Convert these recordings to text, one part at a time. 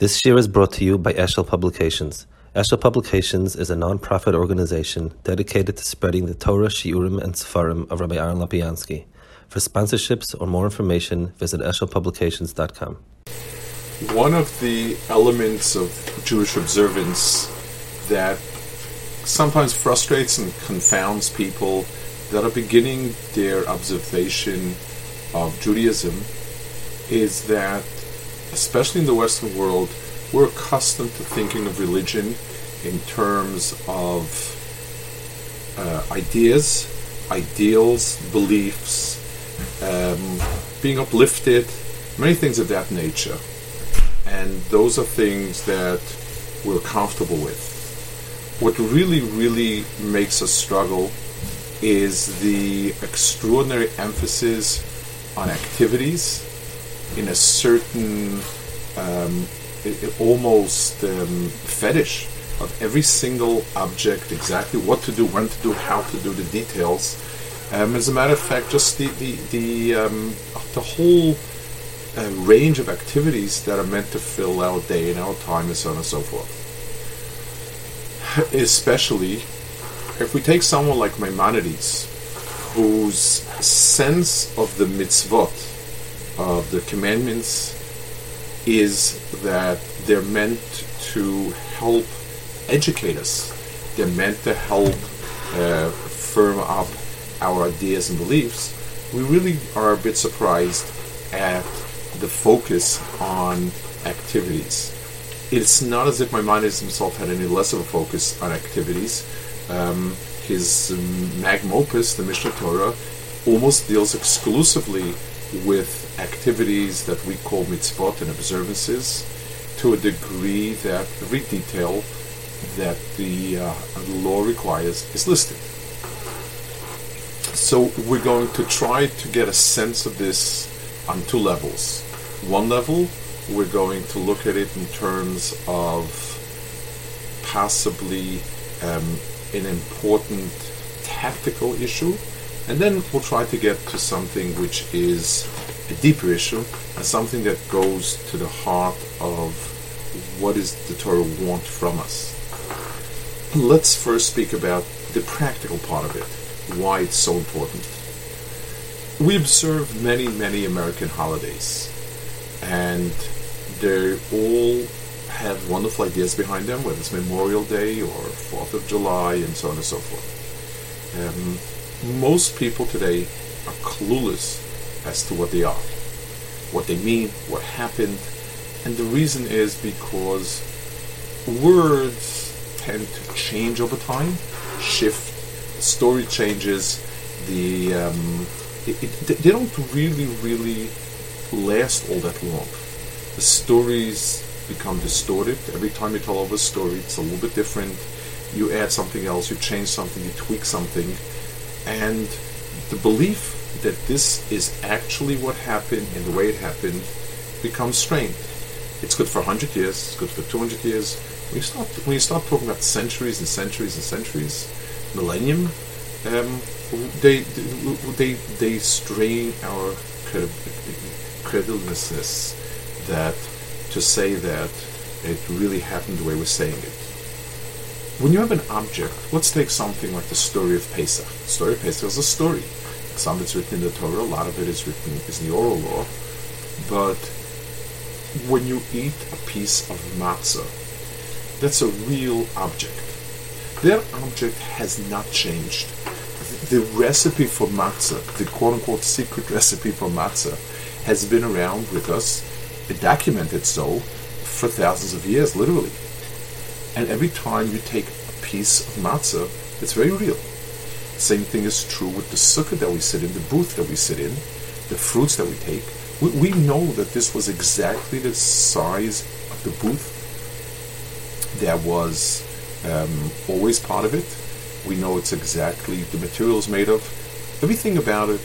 This year is brought to you by Eshel Publications. Eshel Publications is a non-profit organization dedicated to spreading the Torah, Shiurim, and Sefarim of Rabbi Aaron Lapiansky. For sponsorships or more information, visit eshelpublications.com. One of the elements of Jewish observance that sometimes frustrates and confounds people that are beginning their observation of Judaism is that especially in the Western world, we're accustomed to thinking of religion in terms of uh, ideas, ideals, beliefs, um, being uplifted, many things of that nature. And those are things that we're comfortable with. What really, really makes us struggle is the extraordinary emphasis on activities in a certain um, almost um, fetish of every single object, exactly what to do, when to do, how to do, the details. Um, as a matter of fact, just the the the, um, the whole uh, range of activities that are meant to fill our day and our time, and so on and so forth. Especially if we take someone like Maimonides, whose sense of the mitzvot of the commandments is that they're meant to help educate us. They're meant to help uh, firm up our ideas and beliefs. We really are a bit surprised at the focus on activities. It's not as if Maimonides himself had any less of a focus on activities. Um, his um, magnum opus, the Mishnah Torah, almost deals exclusively with activities that we call mitzvot and observances to a degree that every detail that the uh, law requires is listed. So we're going to try to get a sense of this on two levels. One level, we're going to look at it in terms of possibly um, an important tactical issue and then we'll try to get to something which is a deeper issue and something that goes to the heart of what does the Torah want from us. Let's first speak about the practical part of it, why it's so important. We observe many, many American holidays, and they all have wonderful ideas behind them, whether it's Memorial Day or 4th of July and so on and so forth. Um, most people today are clueless as to what they are, what they mean, what happened, and the reason is because words tend to change over time, shift, the story changes, the um, it, it, they don't really, really last all that long. The stories become distorted. Every time you tell over a story, it's a little bit different. You add something else, you change something, you tweak something and the belief that this is actually what happened and the way it happened becomes strained. It's good for 100 years, it's good for 200 years. When you start, when you start talking about centuries and centuries and centuries, millennium, um, they, they, they strain our credulous that to say that it really happened the way we're saying it. When you have an object, let's take something like the story of Pesach. The story of Pesach is a story. Some of it's written in the Torah, a lot of it is written is in the oral law. But when you eat a piece of matzah, that's a real object. That object has not changed. The recipe for matzah, the quote unquote secret recipe for matzah, has been around with us, documented so, for thousands of years, literally. And every time you take a piece of matzah, it's very real. Same thing is true with the sukkah that we sit in, the booth that we sit in, the fruits that we take. We, we know that this was exactly the size of the booth that was um, always part of it. We know it's exactly the materials made of. Everything about it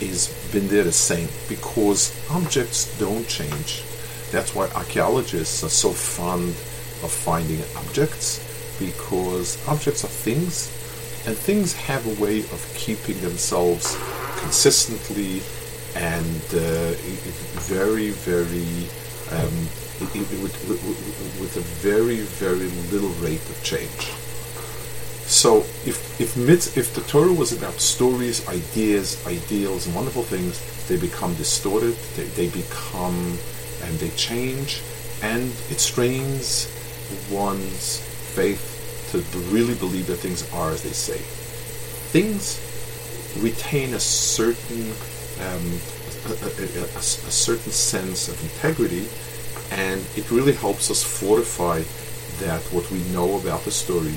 is been there the same because objects don't change. That's why archaeologists are so fond of finding objects because objects are things and things have a way of keeping themselves consistently and uh, very, very um, it, it, with, with, a very, very little rate of change. So if if mit, if the Torah was about stories, ideas, ideals, and wonderful things, they become distorted. They, they become and they change, and it strains one's faith to really believe that things are as they say. Things retain a certain um, a, a, a, a, certain sense of integrity, and it really helps us fortify that what we know about the story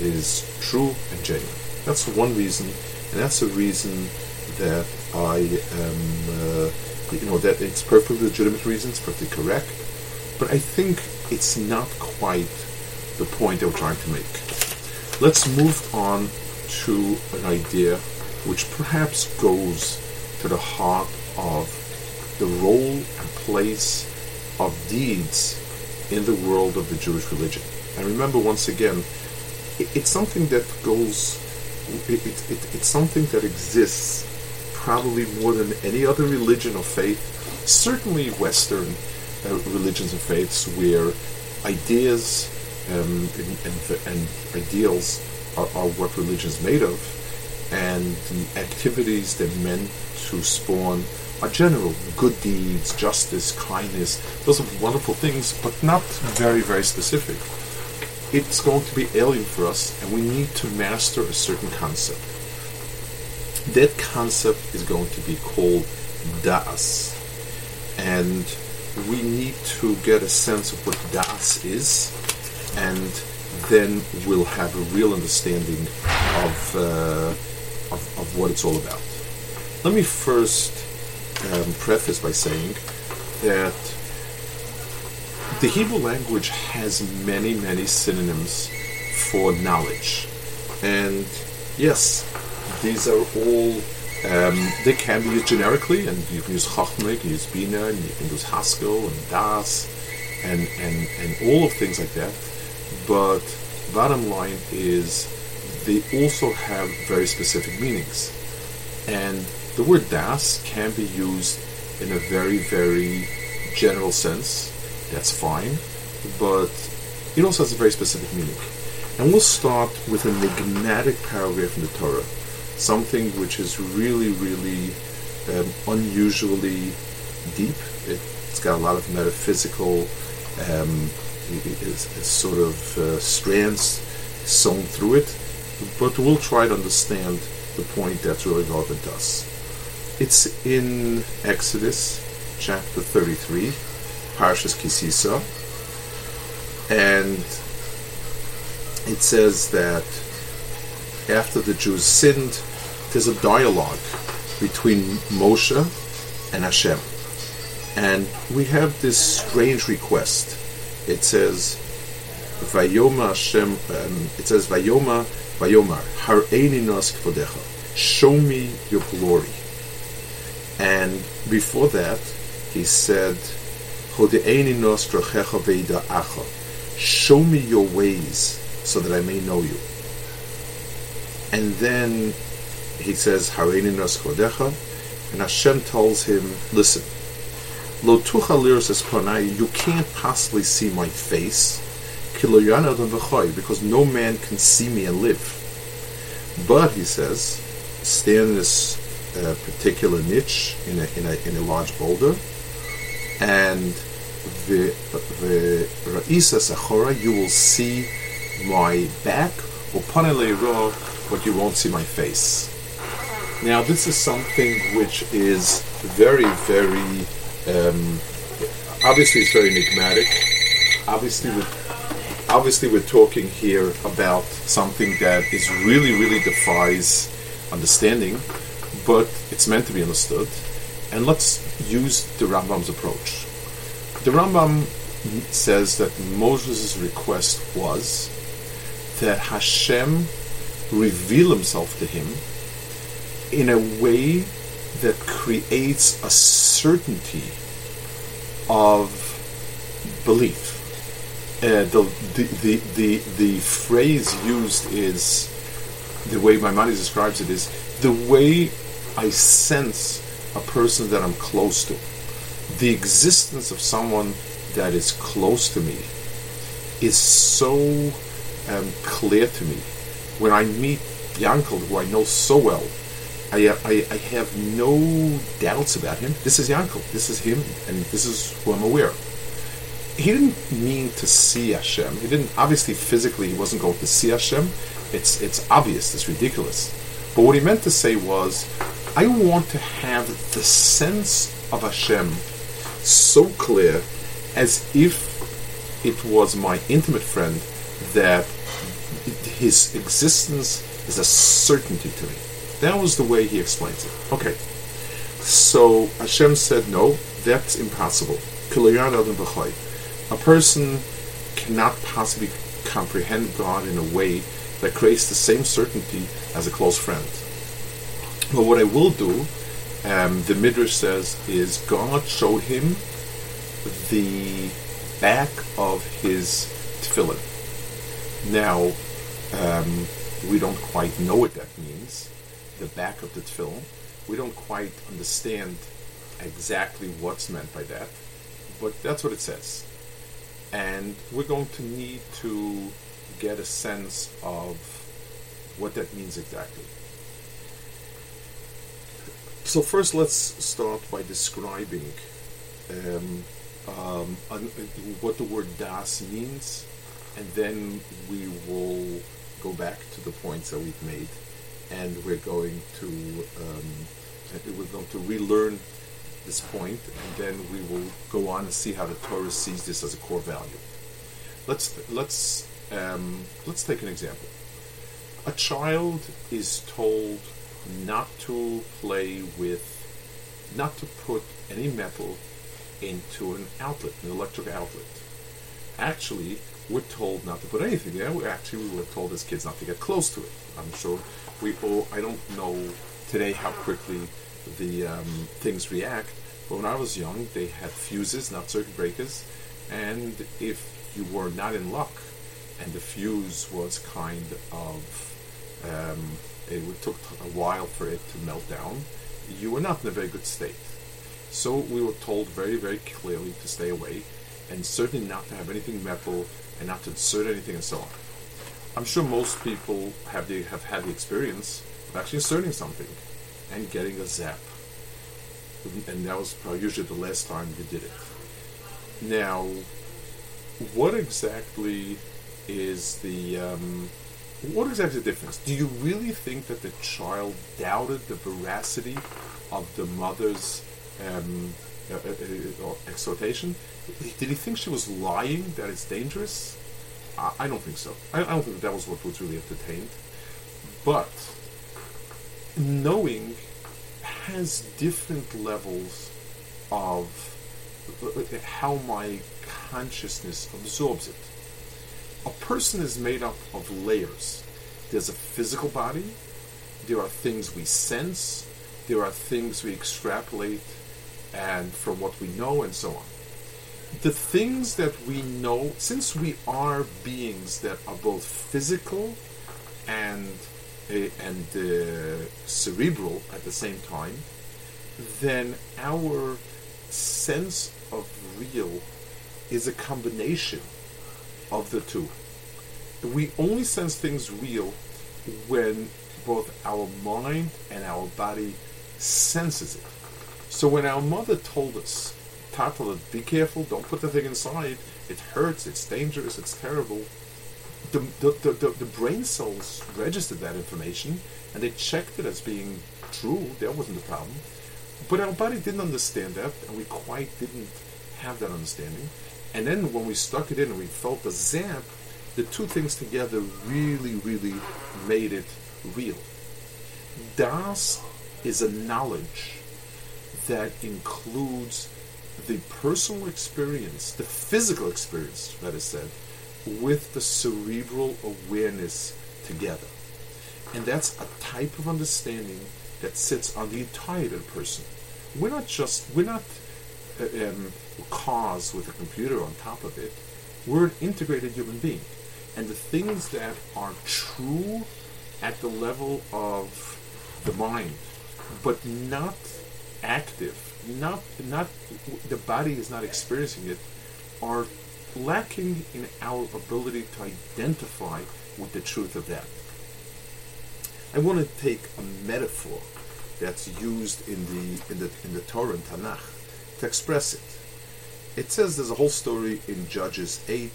is true and genuine. That's one reason, and that's a reason that I am, uh, you know, that it's perfectly legitimate reasons, perfectly correct, but I think it's not quite the point we're trying to make. Let's move on to an idea which perhaps goes to the heart of the role and place of deeds in the world of the Jewish religion. And remember, once again, it, it's something that goes, it, it, it's something that exists probably more than any other religion or faith, certainly Western uh, religions and faiths, where ideas um, and, and, and, ideals are, are what religion is made of, and the activities that meant to spawn are general good deeds, justice, kindness. Those are wonderful things, but not very, very specific. It's going to be alien for us, and we need to master a certain concept. That concept is going to be called das, and we need to get a sense of what das is, and then we'll have a real understanding of, uh, of, of what it's all about. Let me first um, preface by saying that the Hebrew language has many, many synonyms for knowledge. And yes, these are all, um, they can be used generically, and you can use Chachma, you can use Bina, and you can use Haskel and Das, and, and, and all of things like that. But bottom line is they also have very specific meanings. And the word das can be used in a very, very general sense. That's fine. But it also has a very specific meaning. And we'll start with a enigmatic paragraph in the Torah, something which is really, really um, unusually deep. It, has got a lot of metaphysical um, sort of uh, strands sewn through it, but we'll try to understand the point that's really relevant to us. It's in Exodus chapter 33, Parshas Kisisa, and it says that after the Jews sinned, there's a dialogue between Moshe and Hashem. And we have this strange request. It says, Vayoma Hashem, um, it says, Vayoma, Vayomar, Har'eni nos kvodecha, show me your glory. And before that, he said, Show me your ways so that I may know you. And then he says, Hareini nos chodecha, and Hashem tells him, Listen, lotuha lirus esponai. you can't possibly see my face, kiloyana because no man can see me and live. But, he says, stand in this a particular niche in a, in a, in a large boulder, and the ra'isa sachora, you will see my back, or panele but you won't see my face. Now, this is something which is very, very um, obviously it's very enigmatic. Obviously, we're, obviously we're talking here about something that is really, really defies understanding but it's meant to be understood. And let's use the Rambam's approach. The Rambam says that Moses' request was that Hashem reveal himself to him in a way that creates a certainty of belief. Uh, the, the, the, the, phrase used is the way my Maimonides describes it is the way I sense a person that I'm close to. The existence of someone that is close to me is so um, clear to me. When I meet Yankel, who I know so well, I, uh, I, I, have no doubts about him. This is Yankel. This is him, and this is who I'm aware of. He didn't mean to see Hashem. He didn't obviously physically. He wasn't going to see Hashem. It's it's obvious. It's ridiculous. But what he meant to say was, I want to have the sense of Hashem so clear as if it was my intimate friend that his existence is a certainty to me. That was the way he explains it. Okay. So Hashem said, no, that's impossible. A person cannot possibly comprehend God in a way that creates the same certainty as a close friend. But what I will do, um, the Midrash says, is God showed him the back of his tefillin. Now, um, we don't quite know what that means, the back of the tefillin. We don't quite understand exactly what's meant by that, but that's what it says. And we're going to need to get a sense of what that means exactly. So first, let's start by describing um, um, what the word das means, and then we will go back to the points that we've made, and we're going to um, we're going to relearn this point, and then we will go on and see how the Torah sees this as a core value. Let's let's um, let's take an example. A child is told not to play with, not to put any metal into an outlet, an electric outlet. Actually, we're told not to put anything there. We actually we were told as kids not to get close to it. I'm sure we all. I don't know today how quickly the um, things react, but when I was young, they had fuses, not circuit breakers, and if you were not in luck, and the fuse was kind of um, it took a while for it to melt down, you were not in a very good state. So we were told very, very clearly to stay away, and certainly not to have anything metal, and not to insert anything, and so on. I'm sure most people have the, have had the experience of actually inserting something and getting a zap, and that was probably usually the last time you did it. Now, what exactly is the um, what exactly the difference? Do you really think that the child doubted the veracity of the mother's um, exhortation? Did he think she was lying, that it's dangerous? I, I don't think so. I, I, don't think that was what was really entertained. But knowing has different levels of how my consciousness absorbs it. A person is made up of layers. There's a physical body, there are things we sense, there are things we extrapolate and from what we know and so on. The things that we know, since we are beings that are both physical and uh, and uh, cerebral at the same time, then our sense of real is a combination of the two. We only sense things real when both our mind and our body senses it. So when our mother told us, Tata, be careful, don't put the thing inside, it hurts, it's dangerous, it's terrible, the, the, the, the, brain cells registered that information and they checked it as being true, that wasn't the problem. But our body didn't understand that, and we quite didn't have that understanding. And then when we stuck it in and we felt the zap, the two things together really, really made it real. Das is a knowledge that includes the personal experience, the physical experience, that is said, with the cerebral awareness together. And that's a type of understanding that sits on the the person. We're not just, we're not uh, um, cars with a computer on top of it. We're an integrated human being. And the things that are true at the level of the mind, but not active, not not the body is not experiencing it, are lacking in our ability to identify with the truth of that. I want to take a metaphor that's used in the in the in the Torah and Tanakh to express it. It says there's a whole story in Judges 8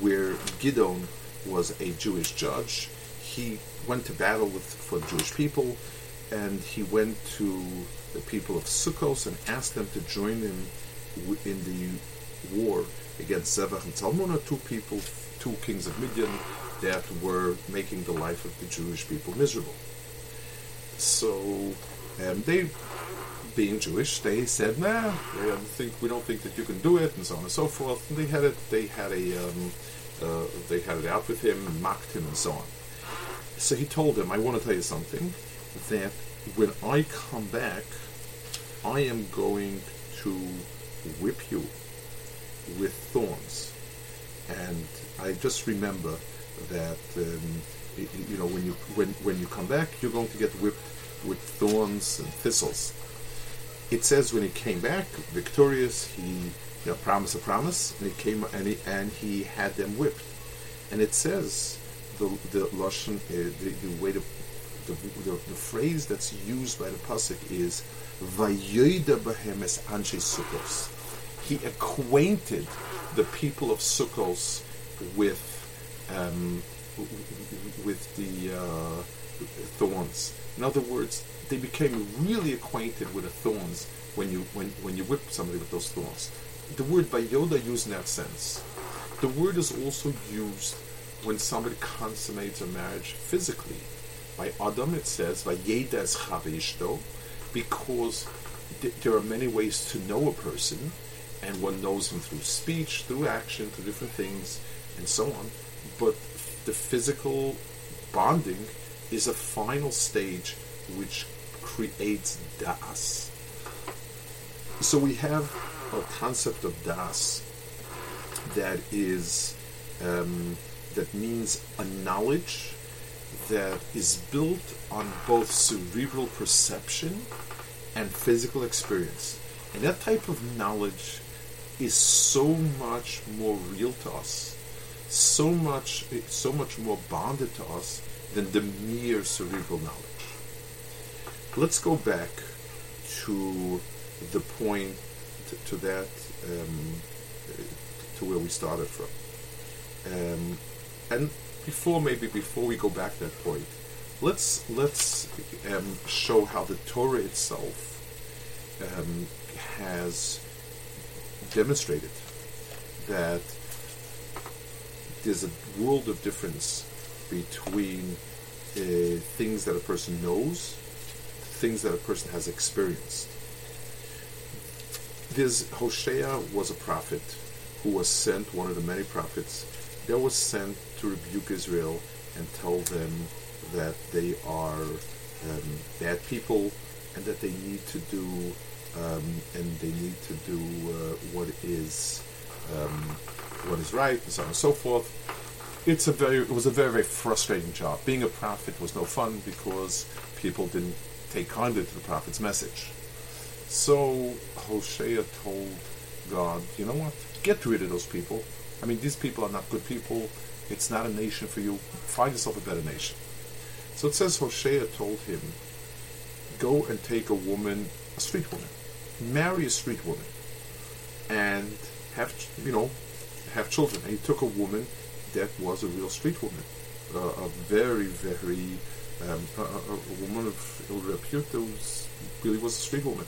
where Gidon was a Jewish judge. He went to battle with for the Jewish people, and he went to the people of Sukkos and asked them to join him in the war against Zevach and Zalmunna, two people, two kings of Midian that were making the life of the Jewish people miserable. So um, they, being Jewish, they said, "Nah, we don't think we don't think that you can do it," and so on and so forth. And they had it. They had a. Um, uh, they had it out with him, mocked him, and so on. So he told them, "I want to tell you something. That when I come back, I am going to whip you with thorns." And I just remember that um, you know when you when when you come back, you're going to get whipped with thorns and thistles. It says when he came back victorious, he you know, promised a promise, and he came and he and he had them whipped. And it says the the lashon uh, the, the way to the, the, the, phrase that's used by the pasuk is "Vayoda behemes anshe sukkos." He acquainted the people of Sukkos with um, with the uh, thorns. In other words, they became really acquainted with the thorns when you when, when you whip somebody with those thorns. The word vayoda used in that sense. The word is also used when somebody consummates a marriage physically. By Adam it says vayeda es chavishto, because th- there are many ways to know a person, and one knows him through speech, through action, through different things, and so on. But the physical bonding is a final stage which creates das. So we have a concept of das that is um, that means a knowledge that is built on both cerebral perception and physical experience. And that type of knowledge is so much more real to us, so much so much more bonded to us than the mere cerebral knowledge. Let's go back to the point, to, to that, um, to where we started from. Um, and before, maybe before we go back that point, let's let's um, show how the Torah itself um, has demonstrated that there's a world of difference between uh, things that a person knows, things that a person has experienced. This Hosea was a prophet who was sent, one of the many prophets that was sent to rebuke Israel and tell them that they are um, bad people and that they need to do um, and they need to do uh, what is um, what is right and so on and so forth it's a very it was a very very frustrating job. Being a prophet was no fun because people didn't take kindly to the prophet's message. So Hosea told God, you know what? Get rid of those people. I mean, these people are not good people. It's not a nation for you. Find yourself a better nation. So it says Hosea told him, go and take a woman, a street woman, marry a street woman, and have you know have children. And he took a woman that was a real street woman, uh, a very, very um, a, a, woman of ill repute who was, really was a street woman.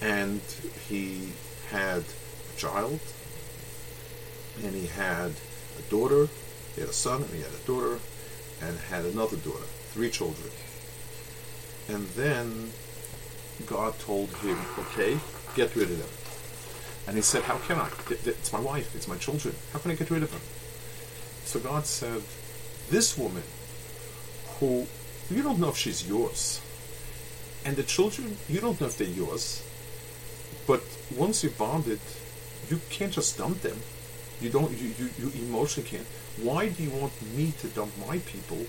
And he had a child, and he had a daughter, he had a son, and he had a daughter, and had another daughter, three children. And then God told him, okay, get rid of them. And he said, how can I? It's my wife, it's my children. How can I get rid of them? So God said, This woman, who you don't know if she's yours, and the children, you don't know if they're yours, but once you bonded, you can't just dump them. You don't. You, you, you emotionally can't. Why do you want me to dump my people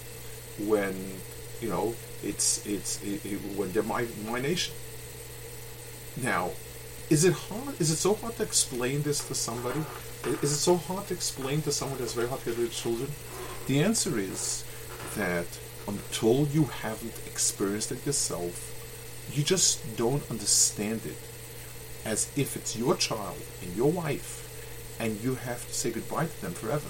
when you know it's it's it, it, when they're my my nation? Now, Is it hard? Is it so hard to explain this to somebody? Is it so hard to explain to someone that's very hard to with children? The answer is that until you haven't experienced it yourself, you just don't understand it as if it's your child and your wife, and you have to say goodbye to them forever.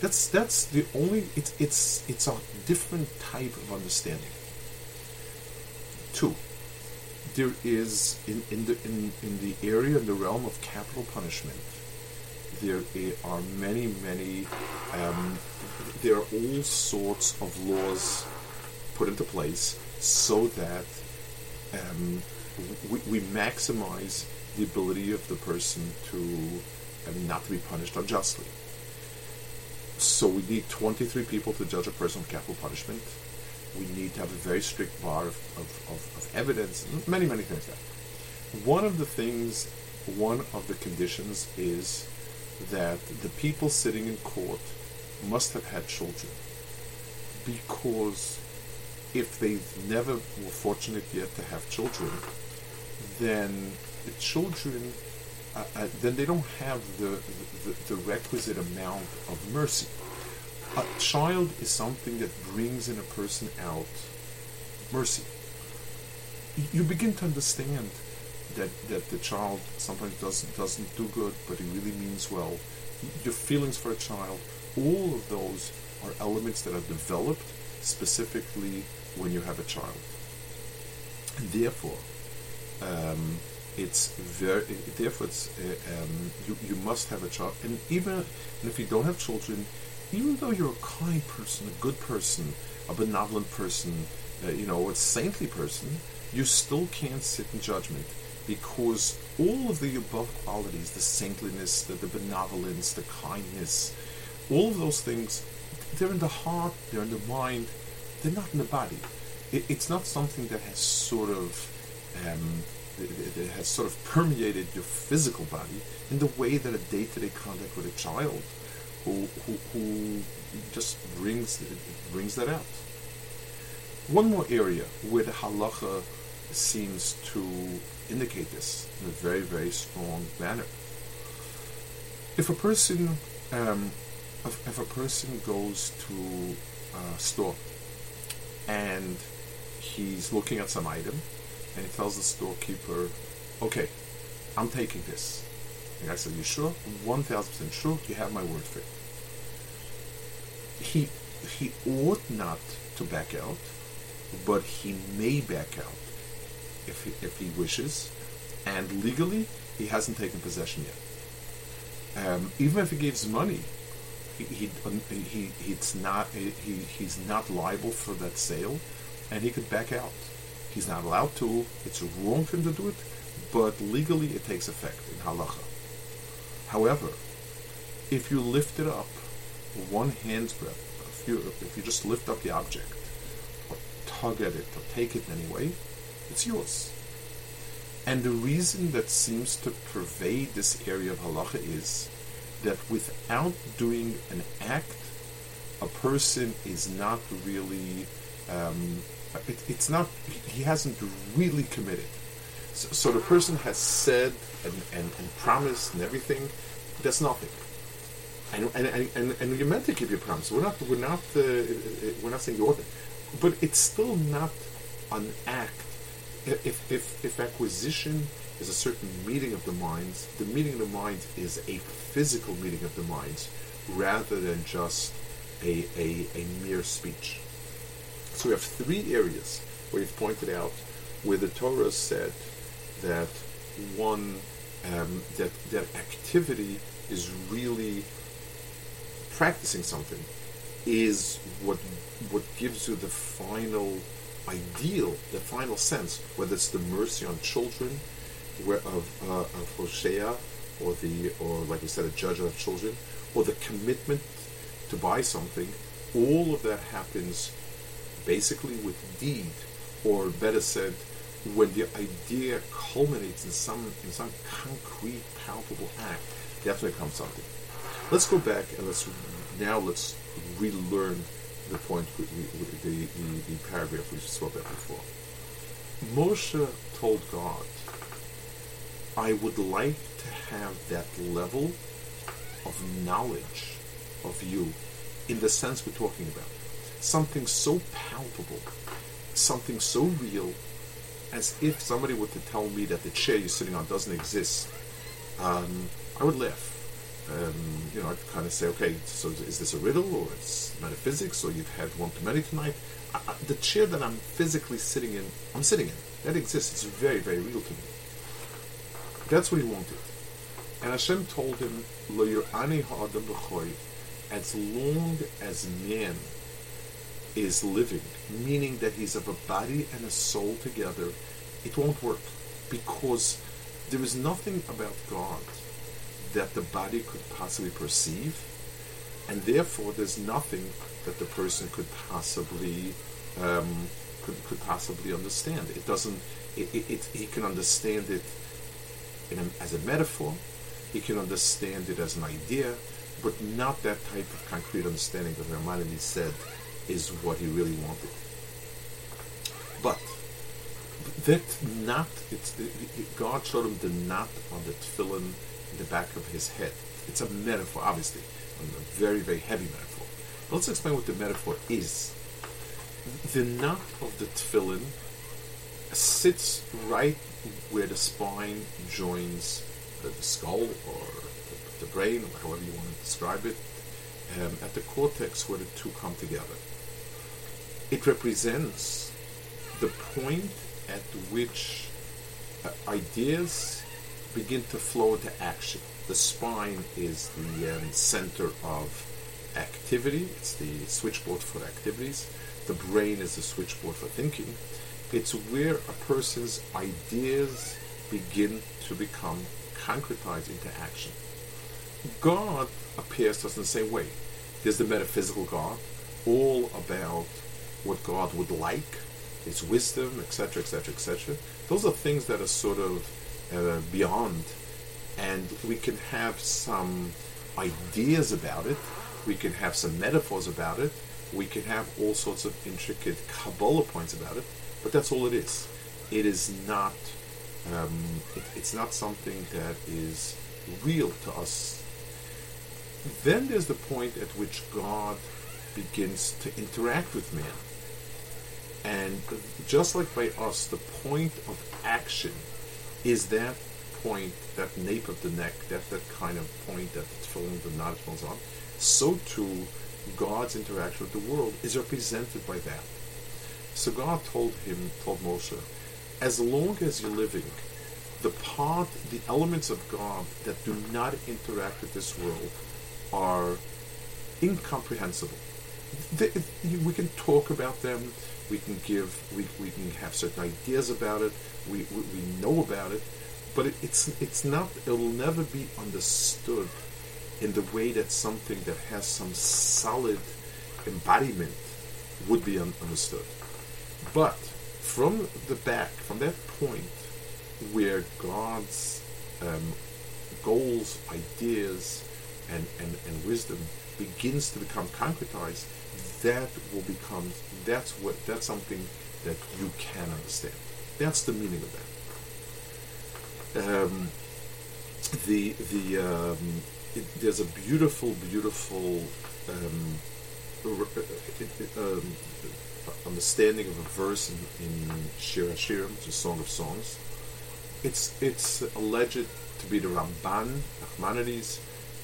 That's that's the only it's it's it's a different type of understanding. Two, there is in, in the in, in the area in the realm of capital punishment, there are many many um, there are all sorts of laws put into place so that um, we, we maximize the ability of the person to um, not to be punished unjustly. So we need 23 people to judge a person with capital punishment. We need to have a very strict bar of, of, of, of evidence, many, many things like that. One of the things, one of the conditions is that the people sitting in court must have had children. Because if they've never were fortunate yet to have children, then the children uh, then they don't have the, the, the requisite amount of mercy. A child is something that brings in a person out mercy. You begin to understand that, that the child sometimes doesn't doesn't do good, but he really means well. Your feelings for a child, all of those are elements that are developed specifically when you have a child. And therefore, um, it's very therefore it's uh, um, you, you must have a child. And even and if you don't have children even though you're a kind person a good person a benevolent person uh, you know a saintly person you still can't sit in judgment because all of the above qualities the saintliness the, the benevolence the kindness all of those things they're in the heart they're in the mind they're not in the body. It, it's not something that has sort of um, that has sort of permeated your physical body in the way that a day-to-day contact with a child who, who, who just brings brings that out. One more area where the halacha seems to indicate this in a very very strong manner. If a person um, if, if a person goes to a store and he's looking at some item and he tells the storekeeper, okay, I'm taking this. The guy said, you sure? 1000% sure, you have my word for it. He, he ought not to back out, but he may back out if he, if he wishes, and legally, he hasn't taken possession yet. Um, even if he gives money, he, he, he, he's not, he, he's not liable for that sale, and he could back out. He's not allowed to. It's wrong for him to do it, but legally it takes effect in halacha. However, if you lift it up one hand's breadth, if you, if you just lift up the object, or tug at it, or take it in any way, it's yours. And the reason that seems to pervade this area of halacha is that without doing an act, a person is not really um, it, it's not, he hasn't really committed. So, so, the person has said and, and, and promised and everything, that's nothing. And, and, and, and, you're meant to keep your promise. We're not, we're not, uh, we're not saying you ought But it's still not an act. If, if, if acquisition is a certain meeting of the minds, the meeting of the minds is a physical meeting of the minds rather than just a, a, a mere speech. So we have three areas where you've pointed out where the Torah said that one um, that that activity is really practicing something is what what gives you the final ideal, the final sense, whether it's the mercy on children, where of uh, of Hosea, or the or like we said, a judge of children, or the commitment to buy something. All of that happens basically with deed, or better said, when the idea culminates in some in some concrete, palpable act, definitely comes something. Let's go back and let's now let's relearn the point with, with the, the, the paragraph we spoke about before. Moshe told God I would like to have that level of knowledge of you in the sense we're talking about. Something so palpable, something so real, as if somebody were to tell me that the chair you're sitting on doesn't exist, um, I would laugh. Um, you know, I'd kind of say, okay, so is this a riddle or it's metaphysics or you've had one too many tonight? I, I, the chair that I'm physically sitting in, I'm sitting in. That exists. It's very, very real to me. That's what he wanted. And Hashem told him, Lo ha'adam b'choy, as long as man is living, meaning that he's of a body and a soul together, it won't work. Because there is nothing about God that the body could possibly perceive, and therefore there's nothing that the person could possibly um, could, could possibly understand. It doesn't. It, it, it he can understand it a, as a metaphor. He can understand it as an idea, but not that type of concrete understanding that Maimonides said is what he really wanted. But that knot, it's God showed him the knot on the tefillin in the back of his head. It's a metaphor, obviously, a very, very heavy metaphor. But let's explain what the metaphor is. The knot of the tefillin sits right where the spine joins the, skull or the, brain, or however you want to describe it, um, at the cortex where the two come together. It represents the point at which uh, ideas begin to flow into action. The spine is the um, center of activity, it's the switchboard for activities. The brain is the switchboard for thinking. It's where a person's ideas begin to become concretized into action. God appears to us in the same way. There's the metaphysical God, all about what God would like, His wisdom, etc., etc., etc. Those are things that are sort of uh, beyond, and we can have some ideas about it. We can have some metaphors about it. We can have all sorts of intricate Kabbalah points about it, but that's all it is. It is not. Um, it, it's not something that is real to us. Then there's the point at which God begins to interact with man. And just like by us, the point of action is that point, that nape of the neck, that, that kind of point that the tefillin, the knot falls on. So too, God's interaction with the world is represented by that. So God told him, told Moshe, as long as you're living, the part, the elements of God that do not interact with this world are incomprehensible. They, we can talk about them, we can give, we, we can have certain ideas about it, we, we, we know about it, but it, it's, it's not, it'll never be understood in the way that something that has some solid embodiment would be un- understood. But from the back, from that point where God's um, goals, ideas, and, and, and wisdom begins to become concretized, that will become that's what that's something that you can understand. That's the meaning of that. Um, the the um, it, there's a beautiful, beautiful um, um, understanding of a verse in, in Shir Hashirim, the Song of Songs. It's it's alleged to be the Ramban, Nachmanides.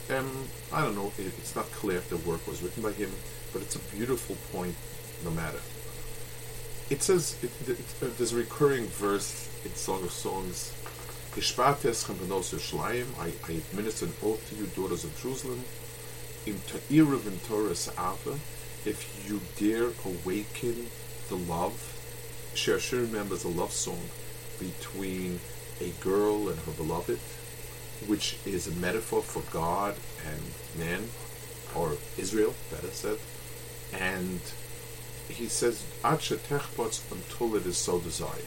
Um, I don't know. It, it's not clear if the work was written by him, but it's a beautiful point, no matter. It says it, it, uh, there's a recurring verse in Song of Songs. I, I administer an oath to you, daughters of Jerusalem. In Ta'irav and Torah if you dare awaken the love, Shir remembers a love song between a girl and her beloved, which is a metaphor for God and man, or Israel, better said. And he says, until it is so desired.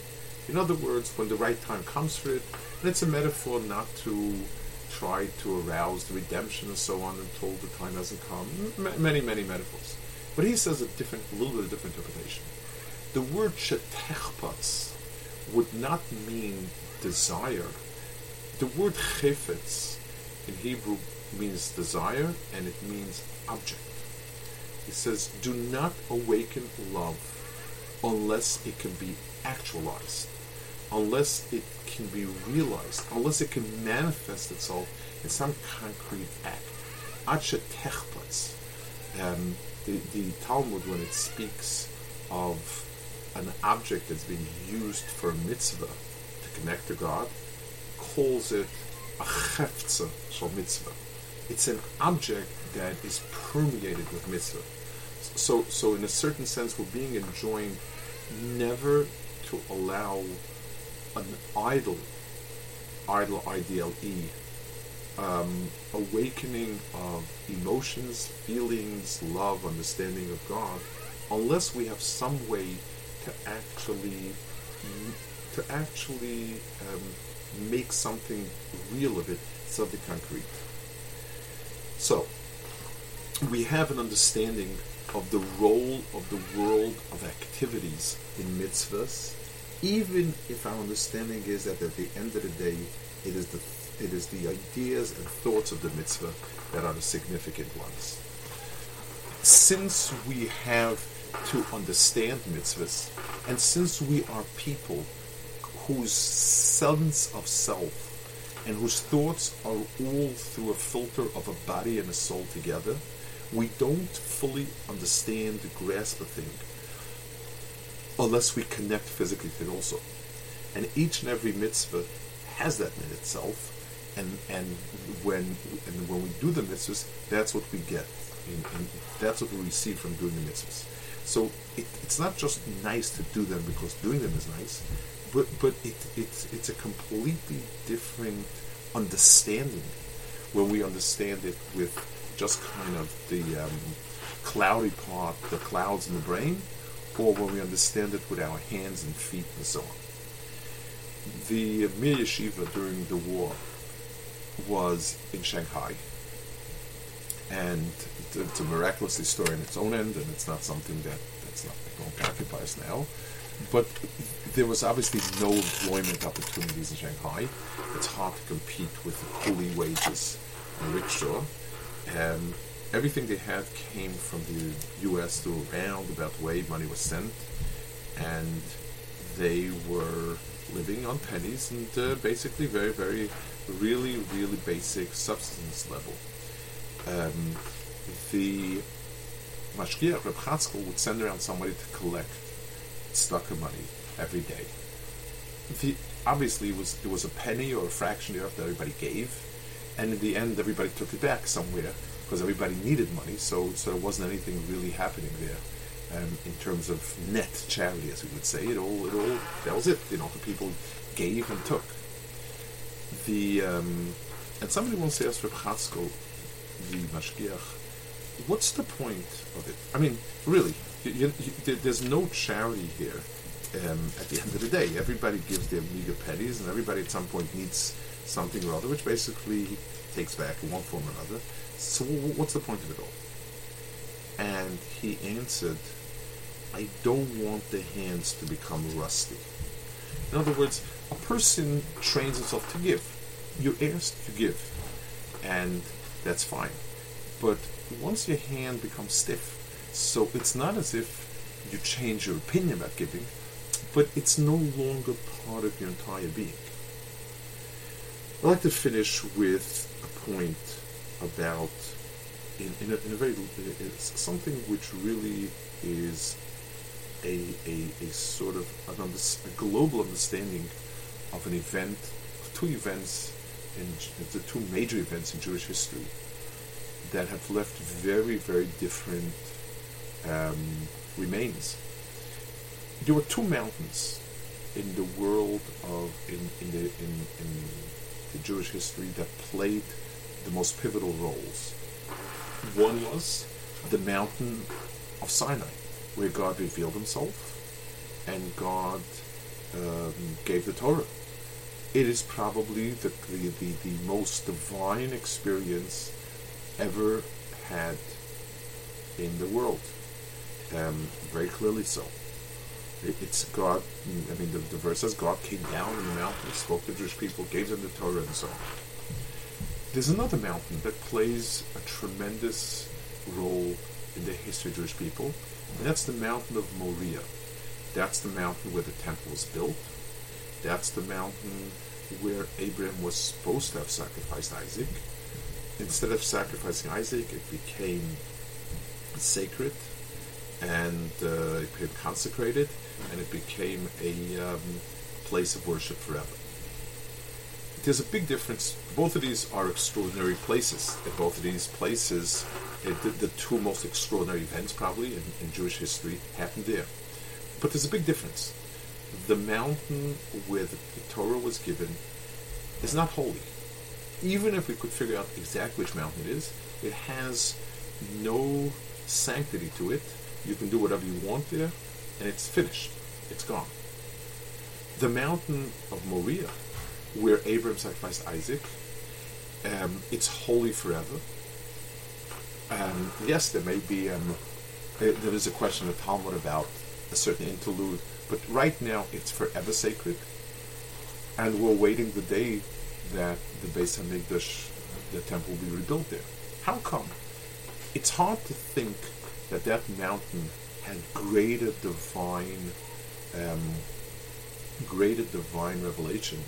In other words, when the right time comes for it, and it's a metaphor not to try to arouse the redemption and so on until the time hasn't come. M- many, many metaphors. But he says a different, a little bit of different interpretation. The word shetechpatz would not mean desire. the word chefetz in Hebrew means desire and it means object. He says, do not awaken love unless it can be actualized, unless it can be realized, unless it can manifest itself in some concrete act. Acha techplatz. Um, the, the Talmud, when it speaks of an object that's being used for a mitzvah to connect to God, calls it a cheftza shel mitzvah. It's an object that is permeated with mitzvah. So, so in a certain sense, we're being enjoined never to allow an idol, idol, ideal e, um, awakening of emotions, feelings, love, understanding of God, unless we have some way to actually to actually um, make something real of it, something concrete. So we have an understanding of the role of the world of activities in mitzvahs, even if our understanding is that at the end of the day, it is the it is the ideas and thoughts of the mitzvah that are the significant ones. Since we have to understand mitzvahs, and since we are people whose sense of self and whose thoughts are all through a filter of a body and a soul together, we don't fully understand, grasp a thing unless we connect physically to it also. And each and every mitzvah has that in itself, and and when and when we do the mitzvahs, that's what we get, and, that's what we receive from doing the mitzvahs. So it, it's not just nice to do them because doing them is nice, but but it, it's it's a completely different understanding when we understand it with just kind of the um, cloudy part, the clouds in the brain, or when we understand it with our hands and feet and so on. The Mir Yeshiva during the war was in Shanghai, and it's a miraculous story in its own end, and it's not something that that's not going to occupy us now. But there was obviously no employment opportunities in Shanghai. It's hard to compete with the coolie wages in rickshaw. Everything they had came from the U.S. to around about the way money was sent, and they were living on pennies and uh, basically very, very, really, really basic subsistence level. Um, the mashgiach Reb Chatzkel would send around somebody to collect tzedakah money every day. The, obviously, it was it was a penny or a fraction thereof that everybody gave, and in the end, everybody took it back somewhere because everybody needed money. So so there wasn't anything really happening there um, in terms of net charity, as we would say. It all it all that was it. You know, the people gave and took. The um, and somebody once asked Reb Chatzkel, the mashgiach, what's the point of it? I mean, really, you, you, there's no charity here. Um, at the end of the day, everybody gives their meager pennies, and everybody at some point needs something or other, which basically takes back in one form or another. So, what's the point of it all? And he answered, I don't want the hands to become rusty. In other words, a person trains himself to give. You're asked to give, and that's fine. But once your hand becomes stiff, so it's not as if you change your opinion about giving, but it's no longer part of your entire being. I'd like to finish with a point about, in, in, a, in a very, something which really is a, a, a sort of an under, a global understanding of an event, two events, in the two major events in Jewish history that have left very, very different um, remains. There were two mountains in the world of in, in the in, in the Jewish history that played the most pivotal roles. One was the mountain of Sinai, where God revealed Himself, and God um, gave the Torah. It is probably the, the, the, the most divine experience ever had in the world. Um, very clearly so. It's God. I mean, the, the verse says God came down in the mountain, spoke to Jewish people, gave them the Torah, and so on. There's another mountain that plays a tremendous role in the history of Jewish people, and that's the mountain of Moriah. That's the mountain where the temple was built. That's the mountain where Abraham was supposed to have sacrificed Isaac. Instead of sacrificing Isaac, it became sacred and uh, it became consecrated and it became a um, place of worship forever. There's a big difference. Both of these are extraordinary places. In both of these places, it, the, the, two most extraordinary events, probably in, in Jewish history, happened there. But there's a big difference. The mountain where the, the Torah was given is not holy. Even if we could figure out exactly which mountain it is, it has no sanctity to it. You can do whatever you want there, and it's finished. It's gone. The mountain of Moriah, where Abraham sacrificed Isaac, um, it's holy forever. Um, yes, there may be. Um, there is a question in the Talmud about a certain interlude, but right now it's forever sacred, and we're waiting the day that the Beis Hamikdash, the temple, will be rebuilt there. How come? It's hard to think that that mountain had greater divine, um, greater divine revelation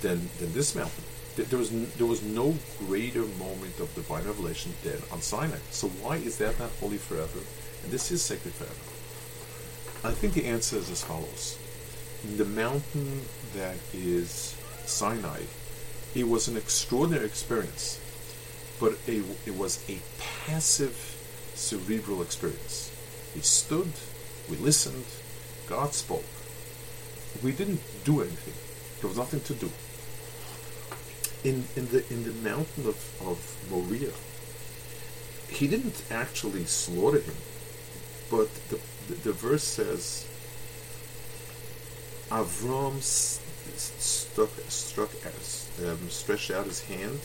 than than this mountain. There was n- there was no greater moment of divine revelation than on Sinai. So why is that not holy forever, and this is sacred forever? I think the answer is as follows: the mountain that is Sinai, it was an extraordinary experience, but it, it was a passive cerebral experience. We stood, we listened, God spoke. We didn't do anything. There was nothing to do. In, in the in the mountain of, of Moriah, he didn't actually slaughter him, but the, the, the verse says Avram struck, struck um, stretched out his hand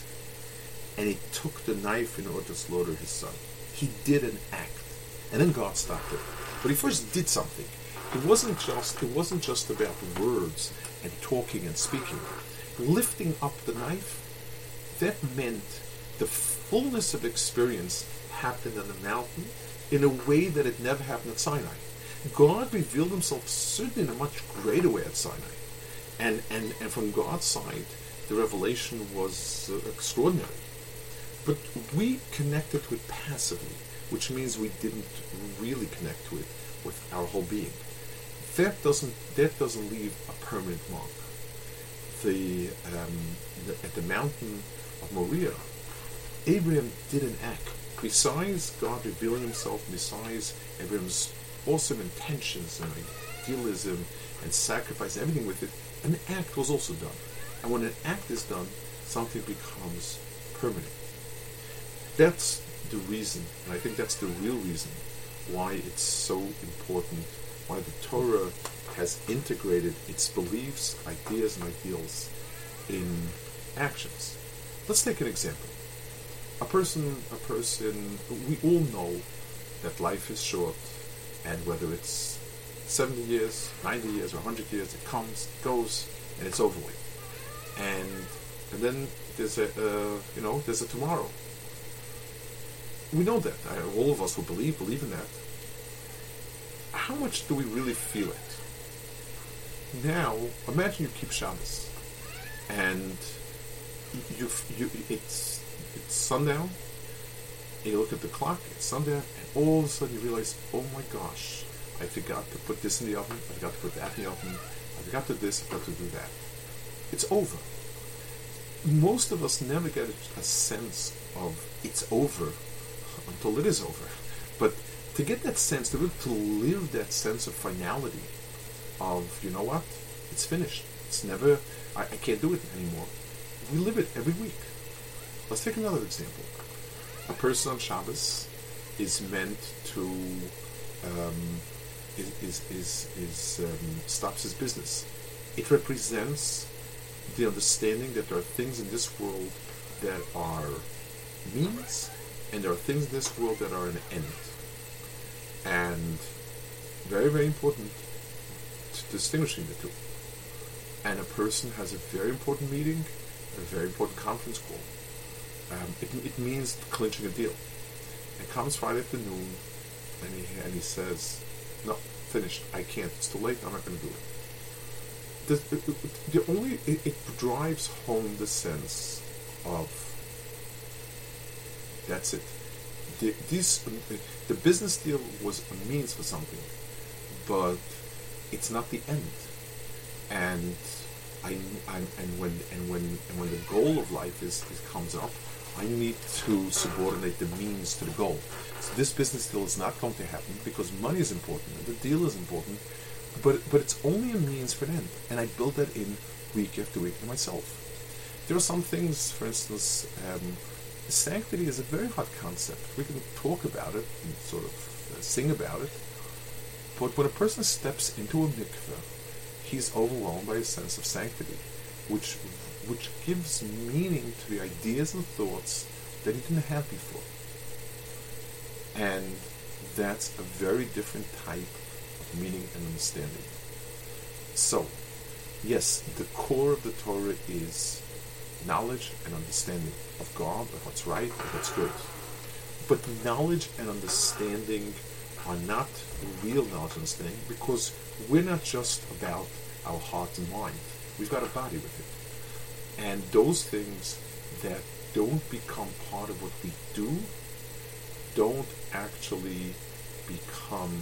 and he took the knife in order to slaughter his son. He did an act, and then God stopped it. But he first did something. It wasn't just it wasn't just about words and talking and speaking. Lifting up the knife, that meant the fullness of experience happened on the mountain in a way that it never happened at Sinai. God revealed himself certainly in a much greater way at Sinai. And, and, and from God's side, the revelation was uh, extraordinary. But we connected to it passively, which means we didn't really connect to it with our whole being. That doesn't that doesn't leave a permanent mark. The, um, the at the mountain of Moriah, Abraham did an act. Besides God revealing Himself, besides Abraham's awesome intentions and idealism and sacrifice, everything with it, an act was also done. And when an act is done, something becomes permanent. That's the reason, and I think that's the real reason why it's so important, why the Torah has integrated its beliefs, ideas, and ideals in actions. Let's take an example. A person, a person, we all know that life is short, and whether it's 70 years, 90 years, or 100 years, it comes, goes, and it's over with. And and then there's a uh, you know there's a tomorrow we know that. All of us who believe believe in that. How much do we really feel it? Now, imagine you keep Shabbos, and you, you it's it's sundown. And you look at the clock. It's sundown, and all of a sudden you realize, oh my gosh, I forgot to put this in the oven. I forgot to put that in the oven. I forgot to do this. I forgot to do that. It's over. Most of us never get a sense of it's over until it is over. But to get that sense, to, to live that sense of finality, of you know what, it's finished. It's never. I, I can't do it anymore. We live it every week. Let's take another example. A person on Shabbos is meant to um, is is is, is um, stops his business. It represents the understanding that there are things in this world that are means and there are things in this world that are an end. And very, very important, to distinguishing the two. And a person has a very important meeting, a very important conference call. Um, it, it means clinching a deal. It comes Friday afternoon, and he, and he says, no, finished. I can't. It's too late. I'm not going to do it. The, the, the only it, it, drives home the sense of that's it. The, this the business deal was a means for something, but it's not the end. And I, I and when and when and when the goal of life is, is comes up, I need to subordinate the means to the goal. So this business deal is not going to happen because money is important and the deal is important, but but it's only a means for an end. And I build that in week after week for myself. There are some things, for instance, um, sanctity is a very hot concept. We can talk about it and sort of uh, sing about it, but when a person steps into a mikveh, he's overwhelmed by a sense of sanctity, which which gives meaning to the ideas and thoughts that he didn't have before. And that's a very different type of meaning and understanding. So, yes, the core of the Torah is knowledge and understanding of God, of what's right, of what's good. But knowledge and understanding are not real knowledge and understanding because we're not just about our heart and mind. We've got a body with it. And those things that don't become part of what we do don't actually become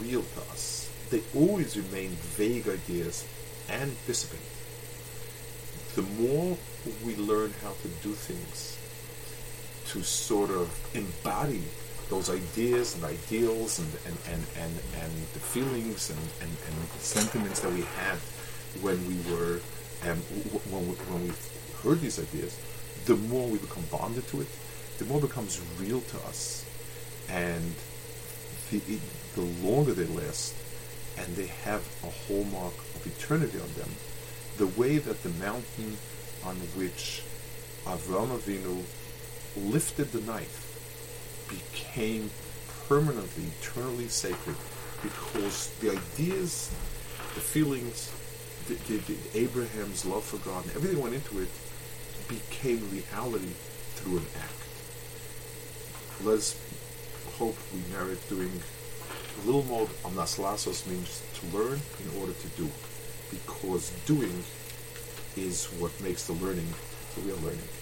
real to us. They always remain vague ideas and dissipate. The more we learn how to do things to sort of embody those ideas and ideals and, and, and, and, and the feelings and, and, and sentiments that we had when we were um, and when we, when we heard these ideas, the more we become bonded to it, the more it becomes real to us, and the, the longer they last, and they have a hallmark of eternity on them, the way that the mountain on which Avram Avinu lifted the knife became permanently, eternally sacred, because the ideas, the feelings, the, the, the Abraham's love for God and everything went into it became reality through an act. Let's hope we merit doing a little more amnas lasos means to learn in order to do, because doing is what makes the learning the real learning.